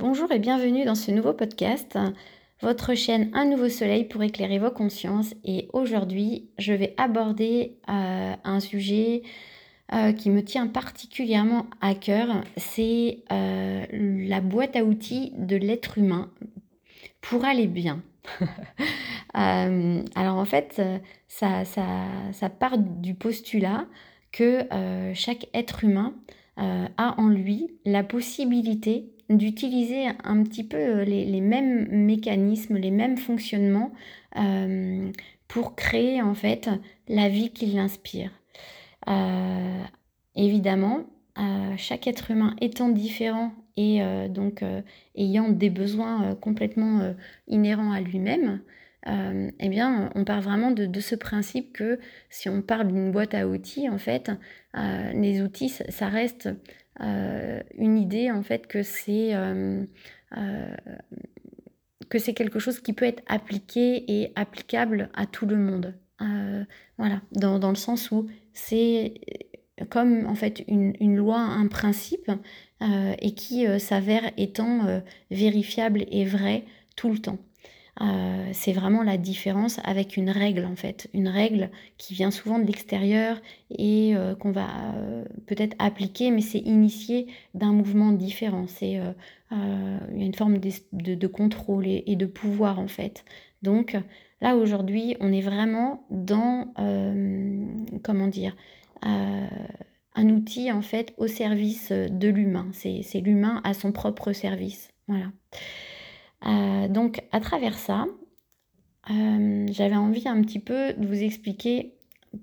Bonjour et bienvenue dans ce nouveau podcast, votre chaîne Un nouveau soleil pour éclairer vos consciences. Et aujourd'hui, je vais aborder euh, un sujet euh, qui me tient particulièrement à cœur. C'est euh, la boîte à outils de l'être humain pour aller bien. alors en fait, ça, ça, part du postulat que chaque être humain a en lui la possibilité d'utiliser un petit peu euh, les, mêmes mécanismes, les mêmes fonctionnements euh, pour créer en fait la vie qui l'inspire. Euh, évidemment, chaque être humain étant différent et donc ayant des besoins complètement inhérents à lui-même, eh bien, on part vraiment de, ce principe que si on parle d'une boîte à outils, en fait, les outils, ça reste une idée en fait que c'est euh, euh, que c'est quelque chose qui peut être appliqué et applicable à tout le monde. voilà, dans, dans, le sens où c'est comme en fait une, une loi, un principe, et qui s'avère étant vérifiable et vrai tout le temps. Euh, c'est vraiment la différence avec une règle en fait, une règle qui vient souvent de l'extérieur et euh, qu'on va euh, peut-être appliquer, mais c'est initié d'un mouvement différent. C'est une forme de, contrôle et, de pouvoir en fait. Donc là aujourd'hui, on est vraiment dans comment dire un outil en fait au service de l'humain. C'est l'humain à son propre service. Voilà. Euh, donc à travers ça, euh, j'avais envie un petit peu de vous expliquer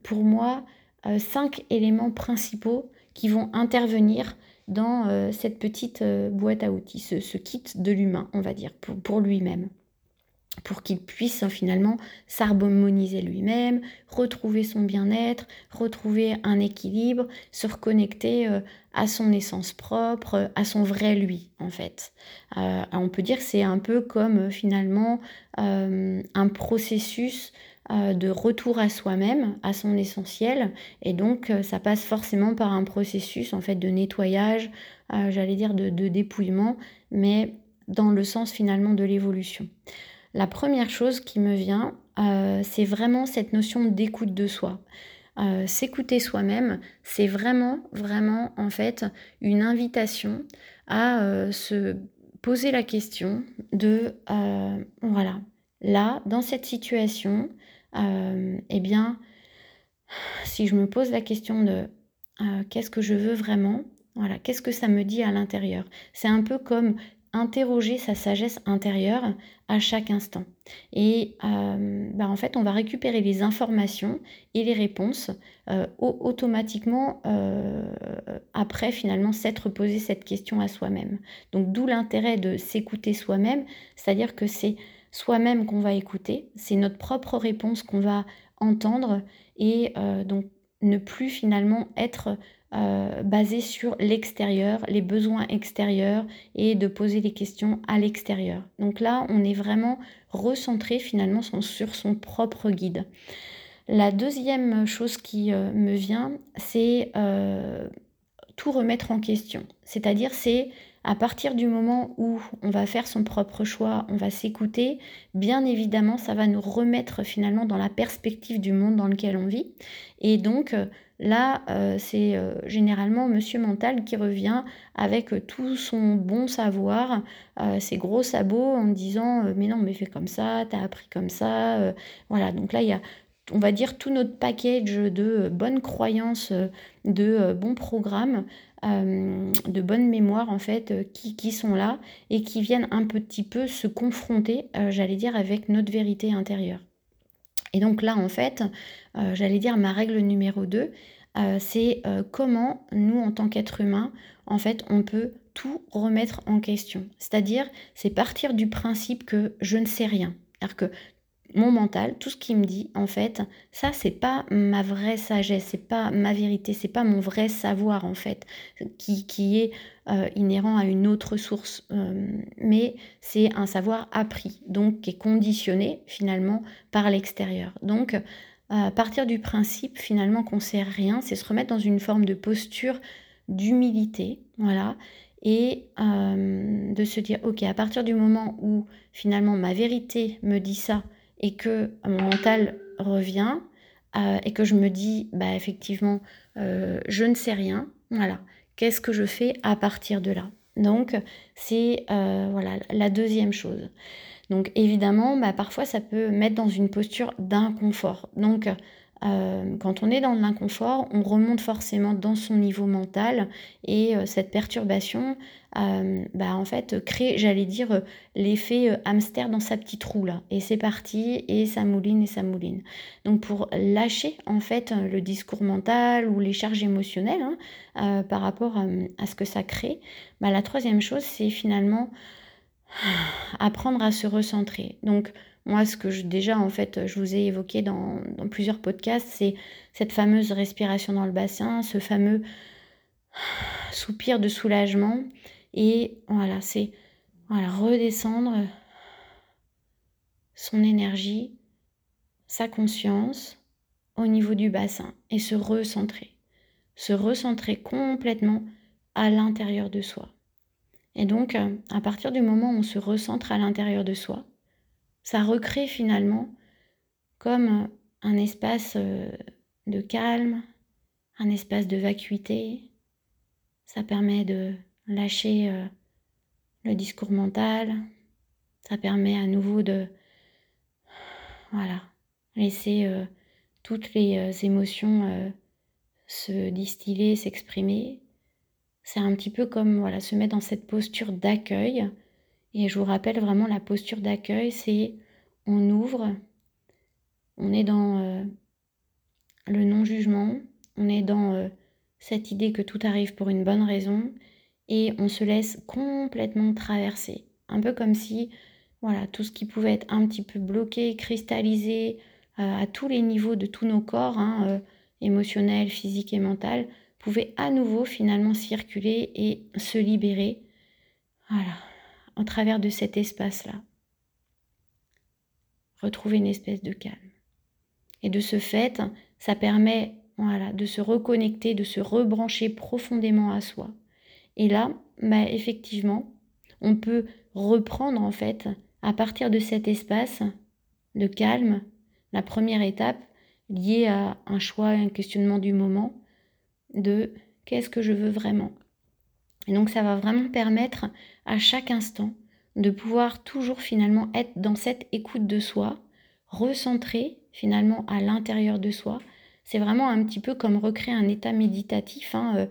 pour moi euh, cinq éléments principaux qui vont intervenir dans cette petite boîte à outils, ce, kit de l'humain, on va dire, pour lui-même pour qu'il puisse hein, finalement s'harmoniser lui-même, retrouver son bien-être, retrouver un équilibre, se reconnecter euh, à son essence propre, à son vrai lui en fait. Euh, on peut dire que c'est un peu comme euh, finalement un processus de retour à soi-même, à son essentiel, et donc ça passe forcément par un processus en fait de nettoyage, j'allais dire de dépouillement, mais dans le sens finalement de l'évolution. La première chose qui me vient, euh, c'est vraiment cette notion d'écoute de soi. Euh, s'écouter soi-même, c'est vraiment, vraiment, en fait, une invitation à euh, se poser la question de, voilà, là, dans cette situation, eh bien, si je me pose la question de qu'est-ce que je veux vraiment, voilà, qu'est-ce que ça me dit à l'intérieur? C'est un peu comme interroger sa sagesse intérieure à chaque instant. Et euh, bah, en fait, on va récupérer les informations et les réponses euh, automatiquement euh, après finalement s'être posé cette question à soi-même. Donc d'où l'intérêt de s'écouter soi-même, c'est-à-dire que c'est soi-même qu'on va écouter, c'est notre propre réponse qu'on va entendre et donc ne plus finalement être euh, basé sur l'extérieur, les besoins extérieurs et de poser des questions à l'extérieur. Donc là, on est vraiment recentré finalement sur son propre guide. La deuxième chose qui euh, me vient, c'est euh, tout remettre en question. C'est-à-dire, c'est à partir du moment où on va faire son propre choix, on va s'écouter, bien évidemment, ça va nous remettre finalement dans la perspective du monde dans lequel on vit. Et donc, Là, euh, c'est euh, généralement Monsieur Mental qui revient avec tout son bon savoir, euh, ses gros sabots en disant mais non mais fais comme ça, t'as appris comme ça, voilà. Donc là il y a on va dire tout notre package de bonnes croyances, de bons programmes, de bonnes mémoires en fait qui, qui, sont là et qui viennent un petit peu se confronter, j'allais dire, avec notre vérité intérieure. Et donc là, en fait, euh, j'allais dire ma règle numéro 2, euh, c'est euh, comment nous, en tant qu'être humain, en fait, on peut tout remettre en question. C'est-à-dire, c'est partir du principe que je ne sais rien. C'est-à-dire que mon mental, tout ce qui me dit, en fait, ça, c'est pas ma vraie sagesse, c'est pas ma vérité, c'est pas mon vrai savoir, en fait, qui, qui est euh, inhérent à une autre source, euh, mais c'est un savoir appris, donc qui est conditionné, finalement, par l'extérieur. Donc, à partir du principe, finalement, qu'on sait rien, c'est se remettre dans une forme de posture d'humilité, voilà, et euh, de se dire, ok, à partir du moment où finalement ma vérité me dit ça et que mon mental revient euh, et que je me dis, bah effectivement, euh, je ne sais rien, voilà, qu'est-ce que je fais à partir de là? Donc c'est euh, voilà la deuxième chose. Donc évidemment, bah, parfois ça peut mettre dans une posture d'inconfort. Donc euh, quand on est dans l'inconfort, on remonte forcément dans son niveau mental et euh, cette perturbation, euh, bah, en fait, crée, j'allais dire, l'effet hamster dans sa petite roue là. Et c'est parti, et ça mouline et ça mouline. Donc pour lâcher en fait le discours mental ou les charges émotionnelles hein, par rapport à, ce que ça crée, bah, la troisième chose, c'est finalement apprendre à se recentrer. Donc moi, ce que je, déjà, en fait, je vous ai évoqué dans, plusieurs podcasts, c'est cette fameuse respiration dans le bassin, ce fameux soupir de soulagement. Et voilà, c'est redescendre son énergie, sa conscience au niveau du bassin et se recentrer. Se recentrer complètement à l'intérieur de soi. Et donc, à partir du moment où on se recentre à l'intérieur de soi, ça recrée finalement comme un espace euh, de calme, un espace de vacuité. Ça permet de lâcher euh, le discours mental. Ça permet à nouveau de voilà, laisser euh, toutes les émotions se distiller, s'exprimer. C'est un petit peu comme voilà, se mettre dans cette posture d'accueil et je vous rappelle vraiment la posture d'accueil, c'est on ouvre, on est dans euh, le non-jugement, on est dans euh, cette idée que tout arrive pour une bonne raison et on se laisse complètement traverser. Un peu comme si voilà, tout ce qui pouvait être un petit peu bloqué, cristallisé euh, à tous les niveaux de tous nos corps, hein, émotionnel, physique et mental, à nouveau finalement circuler et se libérer. Voilà, au travers de cet espace-là. Retrouver une espèce de calme. Et de ce fait, ça permet voilà, de se reconnecter, de se rebrancher profondément à soi. Et là, bah, effectivement, on peut reprendre en fait, à partir de cet espace de calme, la première étape liée à un choix, un questionnement du moment, de qu'est-ce que je veux vraiment et donc ça va vraiment permettre à chaque instant de pouvoir toujours finalement être dans cette écoute de soi, recentrer finalement à l'intérieur de soi. C'est vraiment un petit peu comme recréer un état méditatif hein,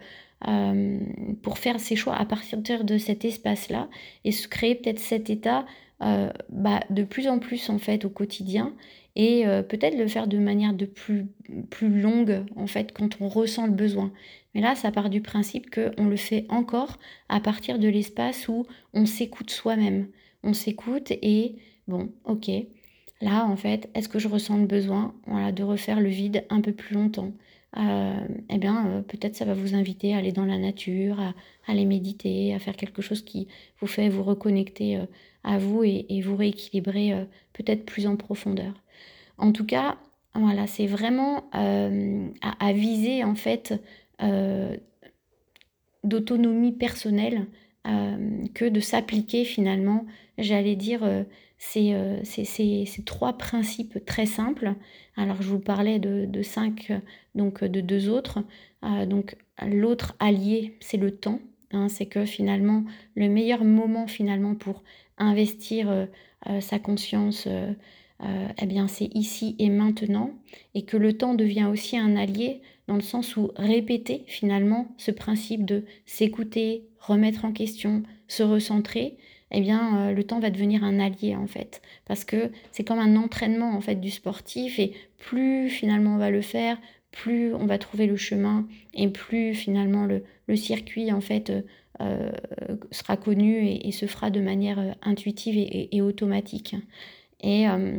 euh, pour faire ses choix à partir de cet espace-là et se créer peut-être cet état euh, bah, de plus en plus en fait au quotidien et euh, peut-être le faire de manière de plus, plus longue en fait quand on ressent le besoin. Mais là, ça part du principe qu'on le fait encore à partir de l'espace où on s'écoute soi-même. On s'écoute et bon, ok, là en fait, est-ce que je ressens le besoin voilà, de refaire le vide un peu plus longtemps? Euh, eh bien, euh, peut-être ça va vous inviter à aller dans la nature, à, aller méditer, à faire quelque chose qui vous fait vous reconnecter à vous et, vous rééquilibrer peut-être plus en profondeur. En tout cas, voilà, c'est vraiment euh, à, viser en fait euh, d'autonomie personnelle euh, que de s'appliquer finalement, j'allais dire, ces, trois principes très simples. Alors je vous parlais de, cinq, donc de deux autres. donc l'autre allié, c'est le temps. Hein, c'est que finalement, le meilleur moment finalement pour investir sa conscience, euh, eh bien c'est ici et maintenant, et que le temps devient aussi un allié dans le sens où répéter finalement ce principe de s'écouter, remettre en question, se recentrer, eh bien euh, le temps va devenir un allié en fait, parce que c'est comme un entraînement en fait du sportif, et plus finalement on va le faire, plus on va trouver le chemin, et plus finalement le, circuit en fait euh, sera connu et, se fera de manière intuitive et automatique. Et euh,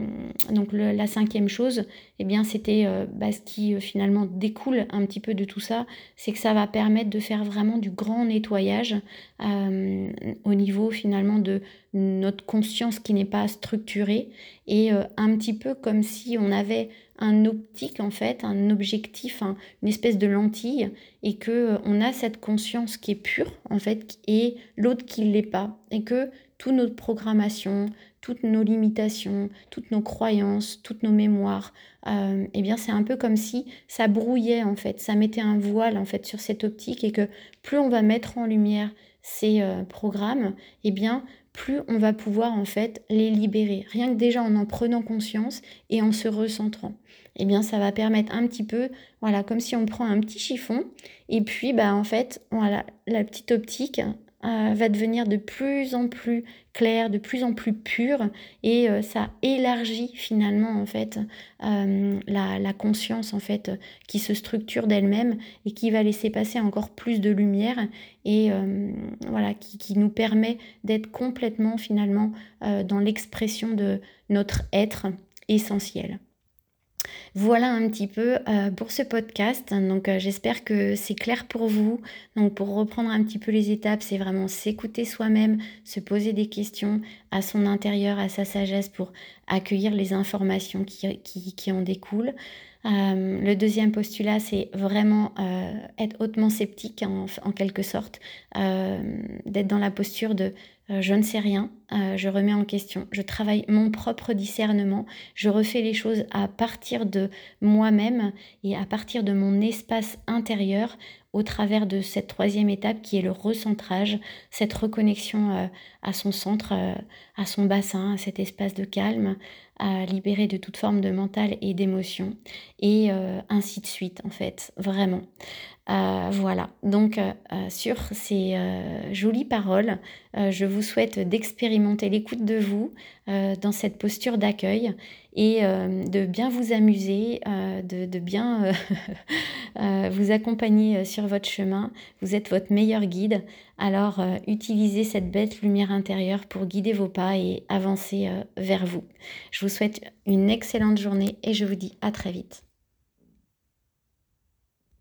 donc la cinquième chose, eh bien c'était euh, bah, ce qui euh, finalement découle un petit peu de tout ça, c'est que ça va permettre de faire vraiment du grand nettoyage au niveau finalement de notre conscience qui n'est pas structurée. Et un petit peu comme si on avait un optique en fait, un objectif, une espèce de lentille, et que on a cette conscience qui est pure en fait, et l'autre qui l'est pas, et que toute notre programmation, toutes nos limitations, toutes nos croyances, toutes nos mémoires, euh, eh bien c'est un peu comme si ça brouillait en fait, ça mettait un voile en fait sur cette optique et que plus on va mettre en lumière ces euh, programmes, eh bien plus on va pouvoir en fait les libérer. Rien que déjà en en prenant conscience et en se recentrant. Eh bien ça va permettre un petit peu, voilà, comme si on prend un petit chiffon et puis bah en fait, voilà, la petite optique euh, va devenir de plus en plus clair, de plus en plus pur et euh, ça élargit finalement en fait euh, la, conscience en fait qui se structure d'elle-même et qui va laisser passer encore plus de lumière et voilà qui, qui, nous permet d'être complètement finalement dans l'expression de notre être essentiel. Voilà un petit peu euh, pour ce podcast. Donc euh, j'espère que c'est clair pour vous. Donc pour reprendre un petit peu les étapes, c'est vraiment s'écouter soi-même, se poser des questions à son intérieur, à sa sagesse pour accueillir les informations qui, en découlent. Euh, le deuxième postulat, c'est vraiment être hautement sceptique en, en quelque sorte, d'être dans la posture de euh, je ne sais rien, euh, je remets en question, je travaille mon propre discernement, je refais les choses à partir de moi-même et à partir de mon espace intérieur au travers de cette troisième étape qui est le recentrage, cette reconnexion euh, à son centre, à son bassin, à cet espace de calme, à libérer de toute forme de mental et d'émotion, et ainsi de suite en fait, vraiment. Euh, voilà, donc euh, euh, sur ces jolies paroles, je vous souhaite d'expérimenter l'écoute de vous dans cette posture d'accueil et de bien vous amuser, de, bien vous accompagner sur votre chemin. Vous êtes votre meilleur guide, alors utilisez cette belle lumière intérieure pour guider vos pas et avancer vers vous. Je vous souhaite une excellente journée et je vous dis à très vite.